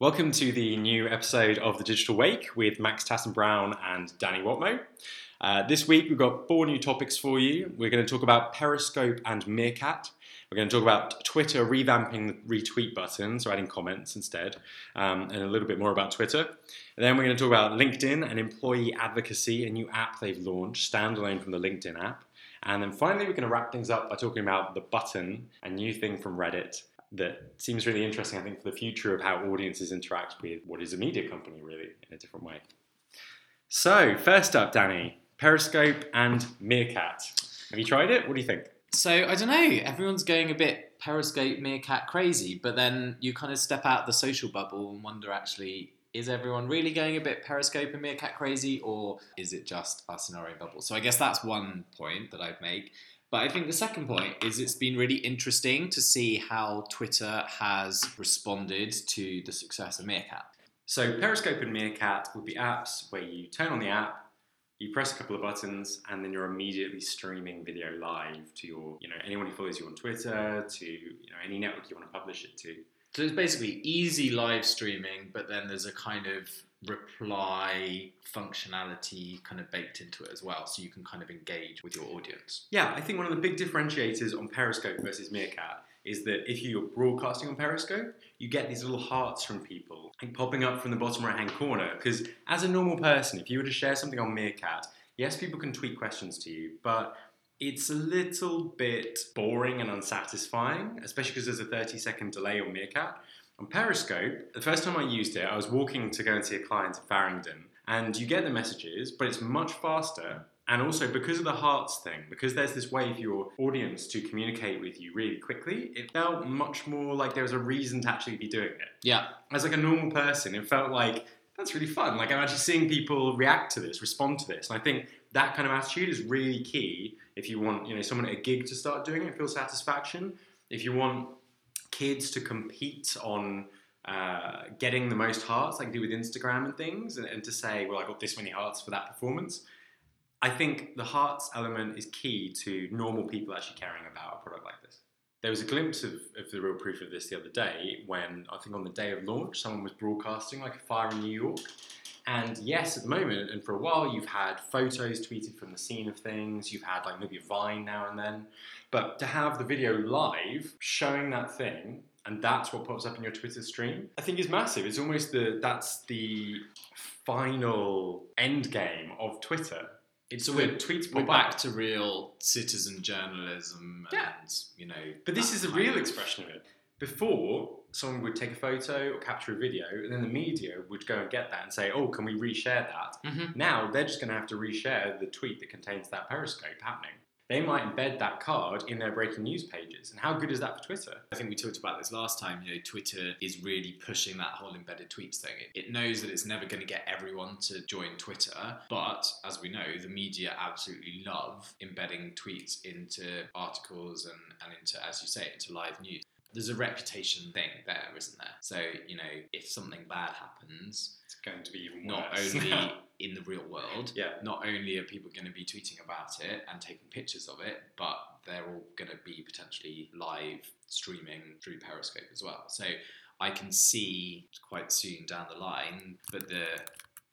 Welcome to the new episode of The Digital Wake with Max Tatton Brown and Danny Whatmough. Uh, this week we've got four new topics for you. We're going to talk about Periscope and Meerkat. We're going to talk about Twitter revamping the retweet button, so adding comments instead, um, and a little bit more about Twitter. And then we're going to talk about LinkedIn and employee advocacy, a new app they've launched, standalone from the LinkedIn app. And then finally, we're going to wrap things up by talking about the button, a new thing from Reddit that seems really interesting, I think, for the future of how audiences interact with what is a media company, really, in a different way. So, first up, Danny, Periscope and Meerkat. Have you tried it? What do you think? So I don't know. Everyone's going a bit Periscope Meerkat crazy, but then you kind of step out the social bubble and wonder actually is everyone really going a bit Periscope and Meerkat crazy, or is it just us in our own bubble? So I guess that's one point that I'd make. But I think the second point is it's been really interesting to see how Twitter has responded to the success of Meerkat. So Periscope and Meerkat would be apps where you turn on the app, you press a couple of buttons, and then you're immediately streaming video live to your, you know, anyone who follows you on Twitter, to you know any network you want to publish it to. So it's basically easy live streaming, but then there's a kind of reply functionality kind of baked into it as well, so you can kind of engage with your audience. Yeah, I think one of the big differentiators on Periscope versus Meerkat is that if you're broadcasting on Periscope, you get these little hearts from people like popping up from the bottom right hand corner. Because as a normal person, if you were to share something on Meerkat, yes, people can tweet questions to you, but it's a little bit boring and unsatisfying, especially because there's a 30 second delay on Meerkat. On Periscope, the first time I used it, I was walking to go and see a client in Farringdon, and you get the messages, but it's much faster. And also, because of the hearts thing, because there's this way for your audience to communicate with you really quickly, it felt much more like there was a reason to actually be doing it. Yeah. As like a normal person, it felt like that's really fun. Like I'm actually seeing people react to this, respond to this, and I think that kind of attitude is really key if you want, you know, someone at a gig to start doing it, feel satisfaction. If you want kids to compete on uh, getting the most hearts, like you do with Instagram and things, and, and to say, well, I got this many hearts for that performance. I think the hearts element is key to normal people actually caring about a product like this. There was a glimpse of, of the real proof of this the other day when I think on the day of launch, someone was broadcasting like a fire in New York. And yes, at the moment, and for a while, you've had photos tweeted from the scene of things. You've had like maybe a vine now and then. But to have the video live showing that thing, and that's what pops up in your Twitter stream, I think is massive. It's almost the that's the final end game of Twitter. It's So we're- tweets We're back up. to real citizen journalism Yeah. and, you know. But this is the kind real expression of it. Before, someone would take a photo or capture a video, and then the media would go and get that and say, "Oh, can we reshare that?" Mhm. Now they're just going to have to reshare the tweet that contains that Periscope happening. They might embed that card in their breaking news pages, and how good is that for Twitter? I think we talked about this last time. You know, Twitter is really pushing that whole embedded tweets thing. It, it knows that it's never going to get everyone to join Twitter, but as we know, the media absolutely love embedding tweets into articles and, and into, as you say, into live news. There's a reputation thing there, isn't there? So, you know, if something bad happens, It's going to be even not worse. only in the real world, yeah, not only are people going to be tweeting about it and taking pictures of it, but they're all going to be potentially live streaming through Periscope as well. So I can see quite soon down the line that the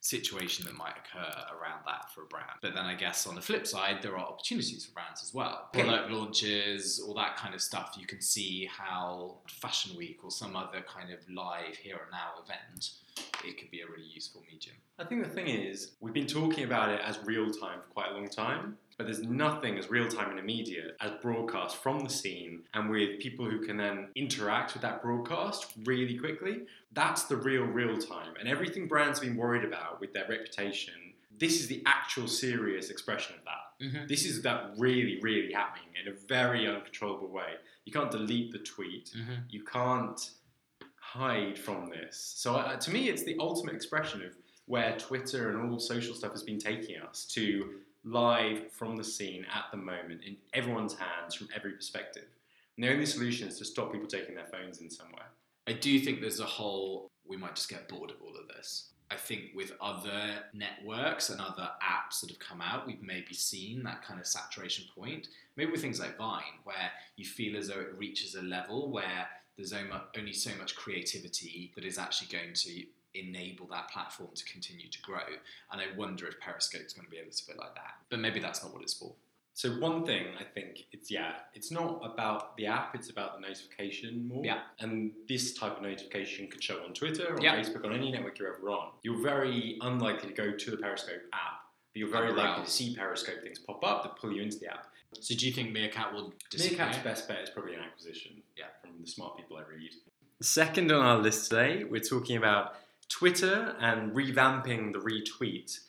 situation that might occur around that for a brand. But then I guess on the flip side, there are opportunities for brands as well. Product launches, all that kind of stuff. You can see how Fashion Week or some other kind of live here and now event, it could be a really useful medium. I think the thing is, we've been talking about it as real time for quite a long time, but there's nothing as real time and immediate as broadcast from the scene and with people who can then interact with that broadcast really quickly. That's the real real time. And everything brands have been worried about with their reputation, this is the actual serious expression of that. Mm-hmm. This is that really, really happening in a very uncontrollable way. You can't delete the tweet. Mm-hmm. You can't hide from this. So uh, to me, it's the ultimate expression of where Twitter and all social stuff has been taking us to live from the scene at the moment in everyone's hands from every perspective. And the only solution is to stop people taking their phones in somewhere. I do think there's a whole, we might just get bored of all of this. I think with other networks and other apps that have come out, we've maybe seen that kind of saturation point. Maybe with things like Vine, where you feel as though it reaches a level where there's only so much creativity that is actually going to enable that platform to continue to grow. And I wonder if Periscope's going to be a little bit like that. But maybe that's not what it's for. So one thing I think it's yeah, it's not about the app, it's about the notification more. Yeah. And this type of notification could show on Twitter or Yeah. Facebook on any network you're ever on. You're very unlikely to go to the Periscope app, but you're very likely to see Periscope things pop up that pull you into the app. So do you think Meerkat will disappear? Meerkat's best bet is probably an acquisition. Yeah. From the smart people I read. Second on our list today, we're talking about Twitter and revamping the retweet.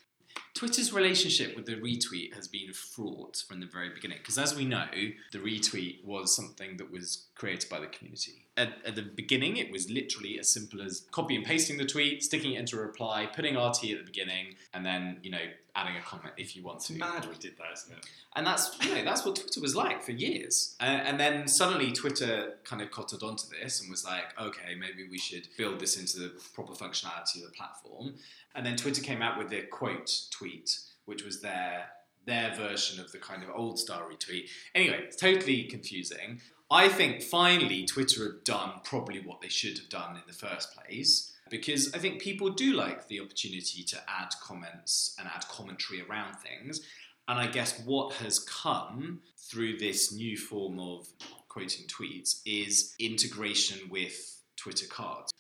Twitter's relationship with the retweet has been fraught from the very beginning because, as we know, the retweet was something that was created by the community. At, at the beginning, it was literally as simple as copy and pasting the tweet, sticking it into a reply, putting RT at the beginning, and then you know adding a comment if you want It's to. mad we did that, isn't it? And that's you know that's what Twitter was like for years. And, and then suddenly Twitter kind of cottoned onto this and was like, okay, maybe we should build this into the proper functionality of the platform. And then Twitter came out with their quote tweet, which was their their version of the kind of old style retweet. Anyway, it's totally confusing. I think finally Twitter have done probably what they should have done in the first place because I think people do like the opportunity to add comments and add commentary around things. And I guess what has come through this new form of quoting tweets is integration with Twitter cards.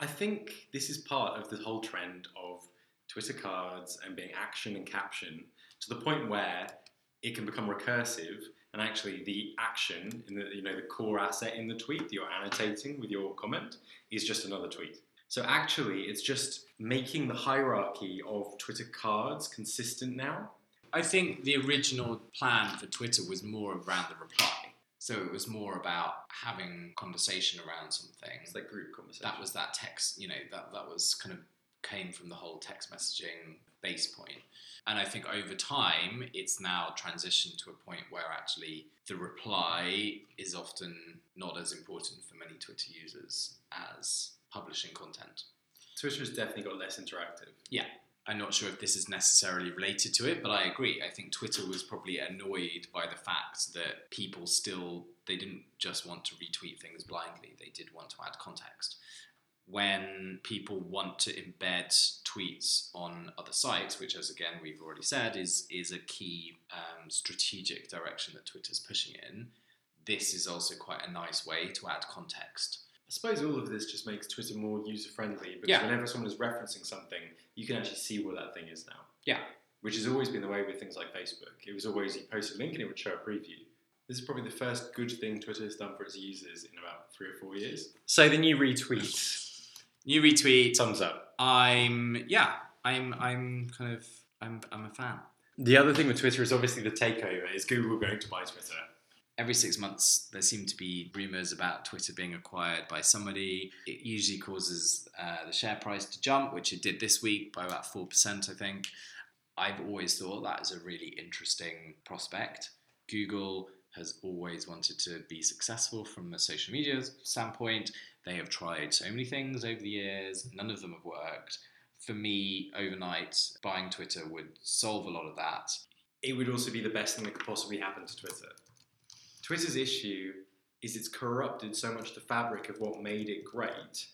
I think this is part of the whole trend of Twitter cards and being action and caption to the point where it can become recursive and actually the action in the you know the core asset in the tweet that you're annotating with your comment is just another tweet. So actually it's just making the hierarchy of Twitter cards consistent now. I think the original plan for Twitter was more around the reply. So it was more about having conversation around something. It's like group conversation. that was that text, you know, that, that was kind of came from the whole text messaging base point. And I think over time, it's now transitioned to a point where actually the reply is often not as important for many Twitter users as publishing content. Twitter has definitely got less interactive. Yeah. I'm not sure if this is necessarily related to it, but I agree. I think Twitter was probably annoyed by the fact that people still they didn't just want to retweet things blindly. They did want to add context. When people want to embed tweets on other sites, which, as again we've already said, is is a key um, strategic direction that Twitter's pushing in. This is also quite a nice way to add context. I suppose all of this just makes Twitter more user friendly because Yeah. whenever someone is referencing something, you can actually see what that thing is now. Yeah. Which has always been the way with things like Facebook. It was always you post a link and it would show a preview. This is probably the first good thing Twitter has done for its users in about three or four years. So the new retweet. New retweet. Thumbs up. I'm yeah. I'm I'm kind of I'm I'm a fan. The other thing with Twitter is obviously the takeover. Is Google going to buy Twitter? every six months there seem to be rumors about Twitter being acquired by somebody. It usually causes uh, the share price to jump, which it did this week by about 4%, I think. I've always thought that is a really interesting prospect. Google has always wanted to be successful from a social media standpoint. They have tried so many things over the years, none of them have worked. For me, overnight, buying Twitter would solve a lot of that. It would also be the best thing that could possibly happen to Twitter. Twitter's issue is it's corrupted so much the fabric of what made it great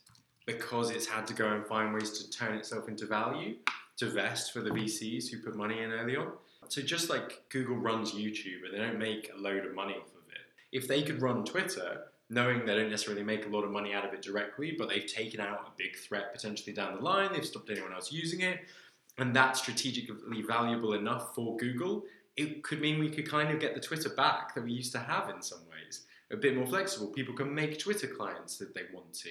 because it's had to go and find ways to turn itself into value to vest for the VCs who put money in early on. So just like Google runs YouTube and they don't make a load of money off of it, if they could run Twitter, knowing they don't necessarily make a lot of money out of it directly, but they've taken out a big threat potentially down the line, they've stopped anyone else using it, and that's strategically valuable enough for Google, it could mean we could kind of get the Twitter back that we used to have in some ways. A bit more flexible. People can make Twitter clients if they want to.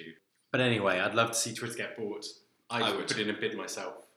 But anyway, I'd love to see Twitter get bought. I, I would put in a bid myself.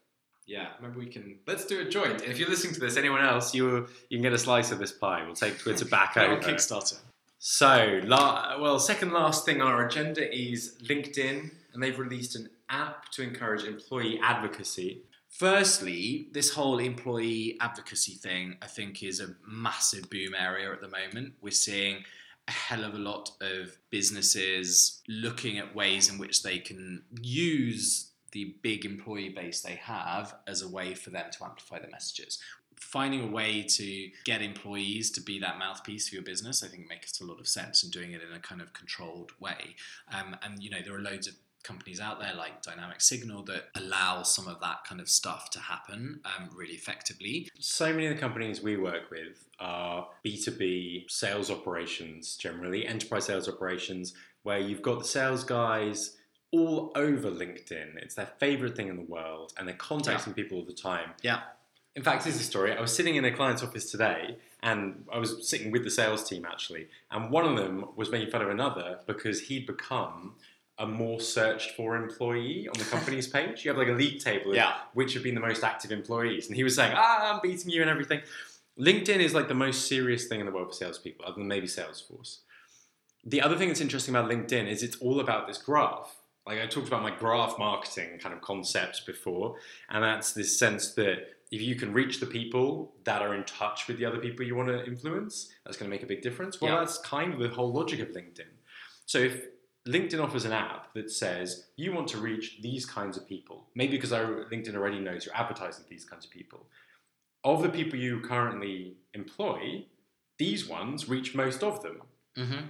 Yeah, maybe we can Let's do a joint. If you're listening to this, anyone else, you you can get a slice of this pie. We'll take Twitter back over. Kickstarter. So, la- well, second last thing on our agenda is LinkedIn, and they've released an app to encourage employee advocacy. Firstly, this whole employee advocacy thing, I think, is a massive boom area at the moment. We're seeing a hell of a lot of businesses looking at ways in which they can use the big employee base they have as a way for them to amplify their messages. Finding a way to get employees to be that mouthpiece for your business, I think makes a lot of sense and doing it in a kind of controlled way. Um, and you know, there are loads of companies out there like Dynamic Signal that allow some of that kind of stuff to happen um, really effectively. So many of the companies we work with are B2B sales operations, generally, enterprise sales operations, where you've got the sales guys all over LinkedIn. It's their favorite thing in the world, and they're contacting people all the time. Yeah. In fact, is a story. I was sitting in a client's office today, and I was sitting with the sales team actually, and one of them was making fun of another because he'd become a more searched for employee on the company's page. You have like a league table of Yeah. which have been the most active employees, and he was saying, "Ah, I'm beating you and everything." LinkedIn is like the most serious thing in the world for salespeople, other than maybe Salesforce. The other thing that's interesting about LinkedIn is it's all about this graph. Like I talked about my graph marketing kind of concepts before, and that's this sense that if you can reach the people that are in touch with the other people you want to influence, that's going to make a big difference. Well, Yeah. that's kind of the whole logic of LinkedIn. So if LinkedIn offers an app that says you want to reach these kinds of people, maybe because our LinkedIn already knows you're advertising to these kinds of people. Of the people you currently employ, these ones reach most of them. Mm-hmm.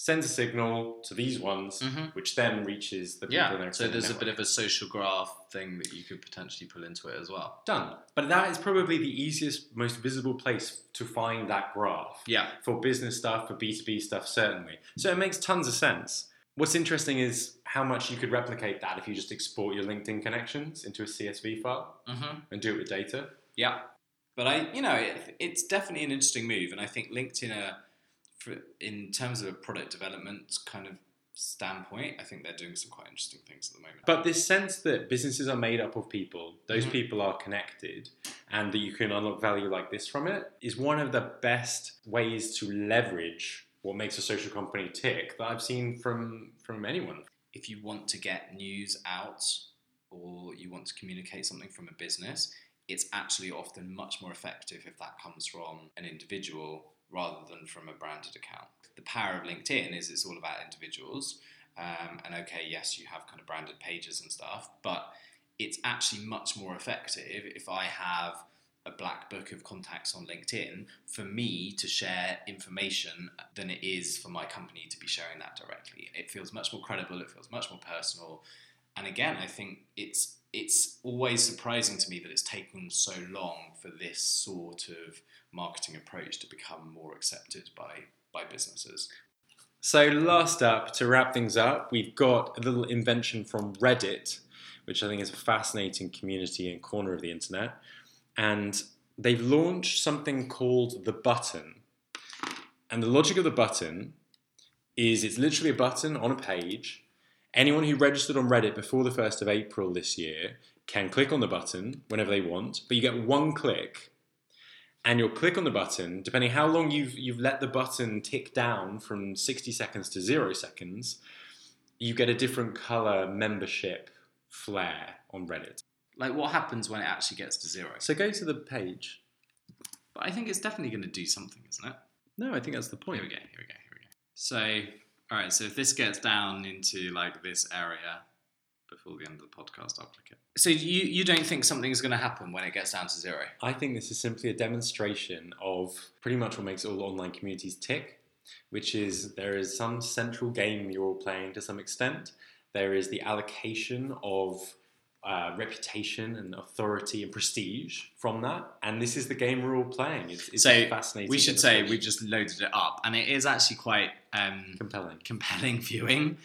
Sends a signal to these ones, Mhm. which then reaches the people in Yeah. their So there's a bit of a social graph thing that you could potentially pull into it as well. done. But that is probably the easiest, most visible place to find that graph. Yeah. for business stuff, for B2B stuff, certainly. So it makes tons of sense. What's interesting is how much you could replicate that if you just export your LinkedIn connections into a CSV file Mm-hmm. and do it with data. Yeah, but I, you know, it, it's definitely an interesting move, and I think LinkedIn, are, for, in terms of a product development kind of standpoint, I think they're doing some quite interesting things at the moment. But this sense that businesses are made up of people, those Mhm. people are connected, and that you can unlock value like this from it is one of the best ways to leverage what makes a social company tick that I've seen from from anyone. if you want to get news out or you want to communicate something from a business, it's actually often much more effective if that comes from an individual rather than from a branded account. The power of LinkedIn is it's all about individuals. Um, and okay, yes, you have kind of branded pages and stuff, but it's actually much more effective if I have a black book of contacts on LinkedIn for me to share information than it is for my company to be sharing that directly. It feels much more credible, it feels much more personal. And again, I think it's it's always surprising to me that it's taken so long for this sort of marketing approach to become more accepted by by businesses. So, last up, to wrap things up, we've got a little invention from Reddit, which I think is a fascinating community and corner of the internet. And they've launched something called the button. And the logic of the button is it's literally a button on a page. Anyone who registered on Reddit before the 1st of April this year can click on the button whenever they want, but you get one click and you'll click on the button, depending how long you've you've let the button tick down from 60 seconds to zero seconds, you get a different color membership flare on Reddit. Like what happens when it actually gets to zero? So go to the page. But I think it's definitely going to do something, isn't it? No, I think that's the point. Here we go. Here we go. Here we go. So, all right. So if this gets down into like this area before the end of the podcast, I'll click it. So you you don't think something's going to happen when it gets down to zero? I think this is simply a demonstration of pretty much what makes all online communities tick, which is there is some central game you're all playing to some extent. There is the allocation of uh, reputation and authority and prestige from that, and this is the game we're all playing. It's, it's So, fascinating. We should say demonstration. we just loaded it up, and it is actually quite um, compelling. compelling viewing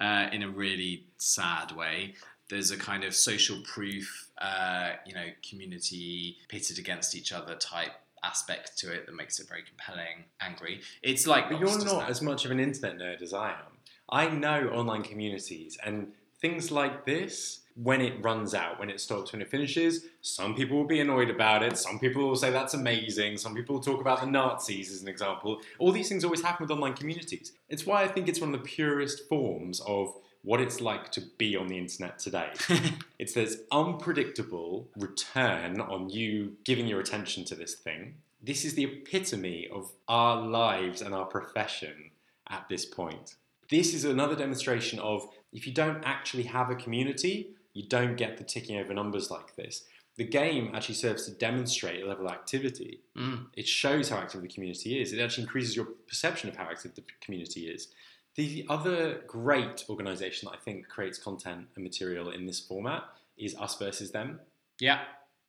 uh, in a really sad way. There's a kind of social proof, uh, you know, community pitted against each other type aspect to it that makes it very compelling, angry. It's like, But you're not as much of an internet nerd as I am. I know online communities and things like this. When it runs out, when it stops, when it finishes, some people will be annoyed about it. Some people will say that's amazing. Some people will talk about the Nazis as an example. All these things always happen with online communities. It's why I think it's one of the purest forms of what it's like to be on the internet today. It's this unpredictable return on you giving your attention to this thing. This is the epitome of our lives and our profession at this point. This is another demonstration of if you don't actually have a community, you don't get the ticking over numbers like this. the game actually serves to demonstrate a level of activity. Mm. It shows how active the community is. It actually increases your perception of how active the community is. The other great organisation that I think creates content and material in this format is Us versus Them. Yeah,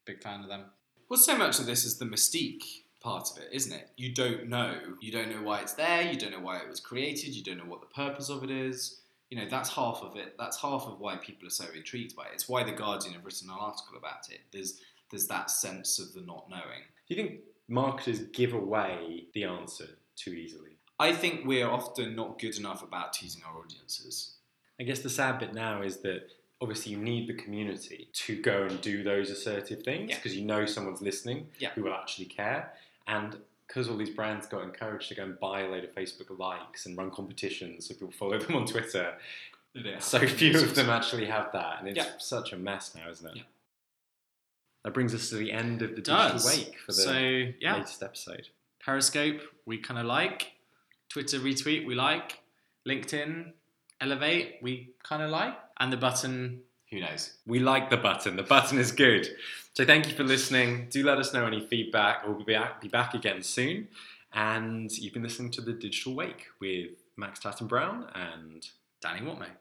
big fan of them. Well, so much of this is the mystique part of it, isn't it? You don't know. You don't know why it's there. You don't know why it was created. You don't know what the purpose of it is. You know, that's half of it. That's half of why people are so intrigued by it. It's why the Guardian have written an article about it. There's there's that sense of the not knowing. Do you think marketers give away the answer too easily? I think we're often not good enough about teasing our audiences. I guess the sad bit now is that obviously you need the community to go and do those assertive things Yeah. because you know someone's listening Yeah. who will actually care. And because all these brands got encouraged to go and buy a load of Facebook likes and run competitions so people follow them on Twitter, so few of them actually have that. And it's Yeah. such a mess now, isn't it? Yeah. That brings us to the end of the does. digital wake for the so yeah, latest episode. Periscope we kind of like, Twitter retweet we like, LinkedIn elevate we kind of like, and the button who knows. We like the button. The button is good. So thank you for listening. Do let us know any feedback. We'll be back, be back again soon. And you've been listening to the Digital Wake with Max Tatton Brown and Danny Whatmough.